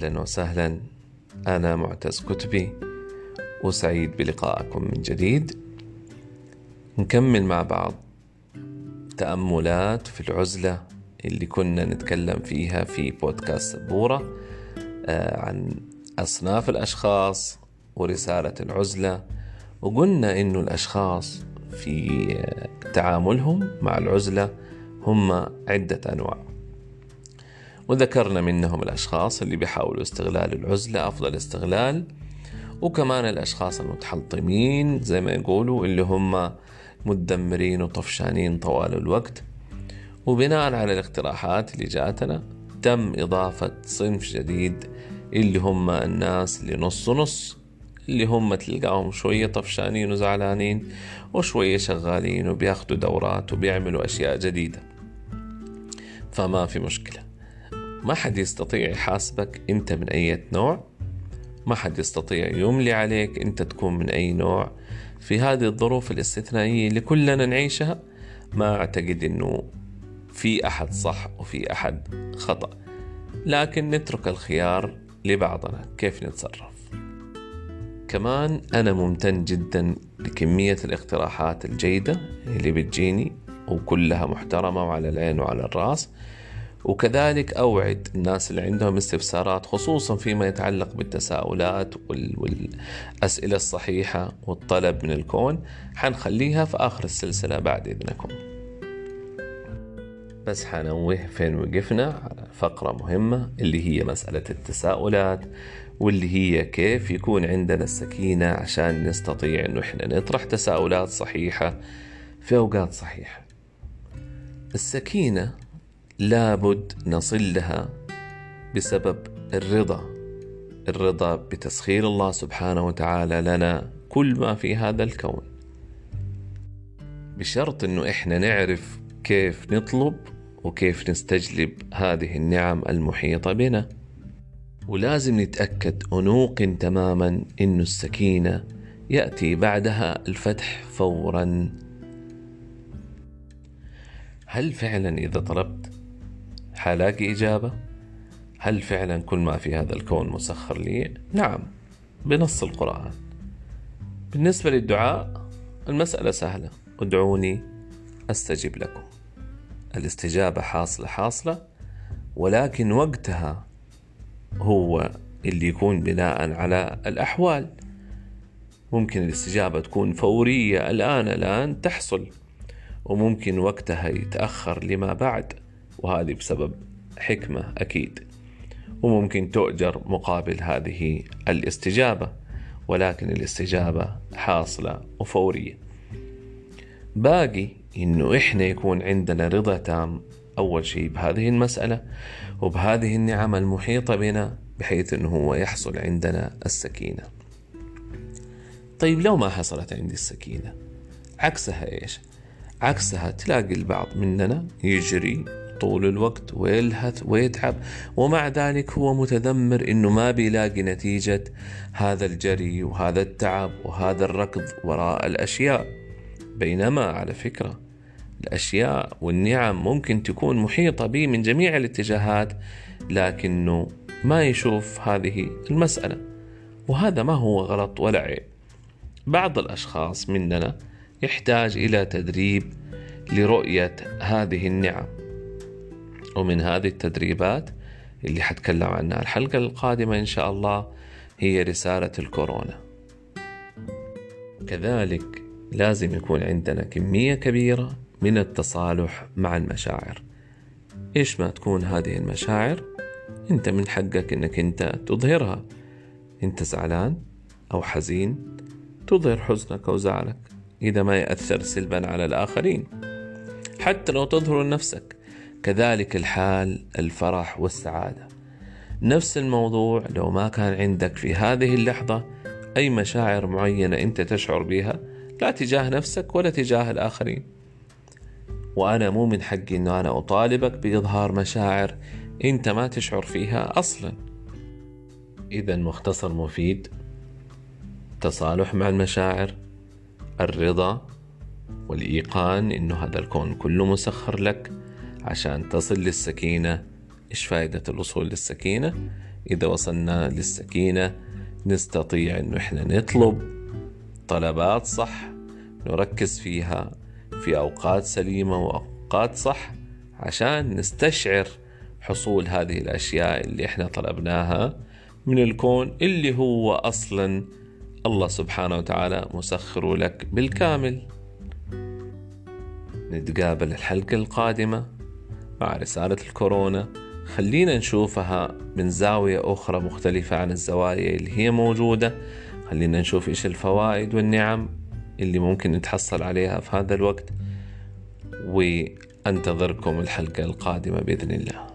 أهلا وسهلا. أنا معتز كتبي وسعيد بلقائكم من جديد. نكمل مع بعض تأملات في العزلة اللي كنا نتكلم فيها في بودكاست سبورة آه، عن أصناف الأشخاص ورسالة العزلة. وقلنا إنه الأشخاص في تعاملهم مع العزلة هم عدة أنواع. وذكرنا منهم الأشخاص اللي بيحاولوا استغلال العزلة أفضل استغلال وكمان الأشخاص المتحلطمين زي ما يقولوا اللي هم متدمرين وطفشانين طوال الوقت. وبناء على الاقتراحات اللي جاتنا تم إضافة صنف جديد اللي هم الناس اللي نص نص اللي هم تلقاهم شوية طفشانين وزعلانين وشوية شغالين وبياخدوا دورات وبيعملوا أشياء جديدة. فما في مشكلة. ما حد يستطيع يحاسبك أنت من أي نوع. ما حد يستطيع يملي عليك أنت تكون من أي نوع. في هذه الظروف الاستثنائية اللي كلنا نعيشها ما أعتقد أنه في أحد صح وفي أحد خطأ. لكن نترك الخيار لبعضنا. كيف نتصرف؟ كمان أنا ممتن جدا لكمية الاقتراحات الجيدة اللي بتجيني وكلها محترمة وعلى العين وعلى الرأس. وكذلك أوعد الناس اللي عندهم استفسارات خصوصا فيما يتعلق بالتساؤلات والأسئلة الصحيحة والطلب من الكون. حنخليها في آخر السلسلة بعد إذنكم. بس حنوه فين وقفنا؟ على فقرة مهمة اللي هي مسألة التساؤلات واللي هي كيف يكون عندنا السكينة عشان نستطيع إنه إحنا نطرح تساؤلات صحيحة في أوقات صحيحة. السكينة لابد نصل لها بسبب الرضا. الرضا بتسخير الله سبحانه وتعالى لنا كل ما في هذا الكون. بشرط إنه إحنا نعرف كيف نطلب وكيف نستجلب هذه النعم المحيطة بنا. ولازم نتأكد ونوقن تماما إنه السكينة يأتي بعدها الفتح فورا. هل فعلا إذا طلبت حلاقي إجابة؟ هل فعلا كل ما في هذا الكون مسخر لي؟ نعم بنص القرآن. بالنسبة للدعاء المسألة سهلة. ادعوني أستجب لكم. الاستجابة حاصلة حاصلة ولكن وقتها هو اللي يكون بناء على الأحوال. ممكن الاستجابة تكون فورية الآن الآن تحصل وممكن وقتها يتأخر لما بعد. وهذه بسبب حكمة أكيد. وممكن تؤجر مقابل هذه الاستجابة ولكن الاستجابة حاصلة وفورية. باقي إنه إحنا يكون عندنا رضا تام أول شيء بهذه المسألة وبهذه النعم المحيطة بنا بحيث أنه هو يحصل عندنا السكينة. طيب لو ما حصلت عندي السكينة عكسها إيش؟ عكسها تلاقي البعض مننا يجري طول الوقت ويلهث ويتعب ومع ذلك هو متذمر إنه ما بيلاقي نتيجة هذا الجري وهذا التعب وهذا الركض وراء الأشياء. بينما على فكرة الأشياء والنعم ممكن تكون محيطة به من جميع الاتجاهات لكنه ما يشوف هذه المسألة وهذا ما هو غلط ولا عيب. بعض الأشخاص مننا يحتاج إلى تدريب لرؤية هذه النعم. ومن هذه التدريبات اللي حتكلم عنها. الحلقة القادمة إن شاء الله هي رسالة الكورونا. كذلك لازم يكون عندنا كمية كبيرة من التصالح مع المشاعر. إيش ما تكون هذه المشاعر أنت من حقك أنك أنت تظهرها. أنت زعلان أو حزين تظهر حزنك أو زعلك إذا ما يأثر سلبا على الآخرين. حتى لو تظهر لنفسك. كذلك الحال الفرح والسعادة. نفس الموضوع لو ما كان عندك في هذه اللحظة أي مشاعر معينة أنت تشعر بها لا تجاه نفسك ولا تجاه الآخرين. وأنا مو من حقي أنه أنا أطالبك بإظهار مشاعر أنت ما تشعر فيها أصلا. إذا مختصر مفيد تصالح مع المشاعر الرضا والإيقان إنه هذا الكون كله مسخر لك. عشان تصل للسكينة. إيش فائدة الوصول للسكينة؟ إذا وصلنا للسكينة نستطيع أنه إحنا نطلب طلبات صح نركز فيها في أوقات سليمة وأوقات صح عشان نستشعر حصول هذه الأشياء اللي إحنا طلبناها من الكون اللي هو أصلا الله سبحانه وتعالى مسخر لك بالكامل. نتقابل الحلقة القادمة. مع رسالة الكورونا خلينا نشوفها من زاوية أخرى مختلفة عن الزوايا اللي هي موجودة. خلينا نشوف إيش الفوائد والنعم اللي ممكن نتحصل عليها في هذا الوقت. وأنتظركم الحلقة القادمة بإذن الله.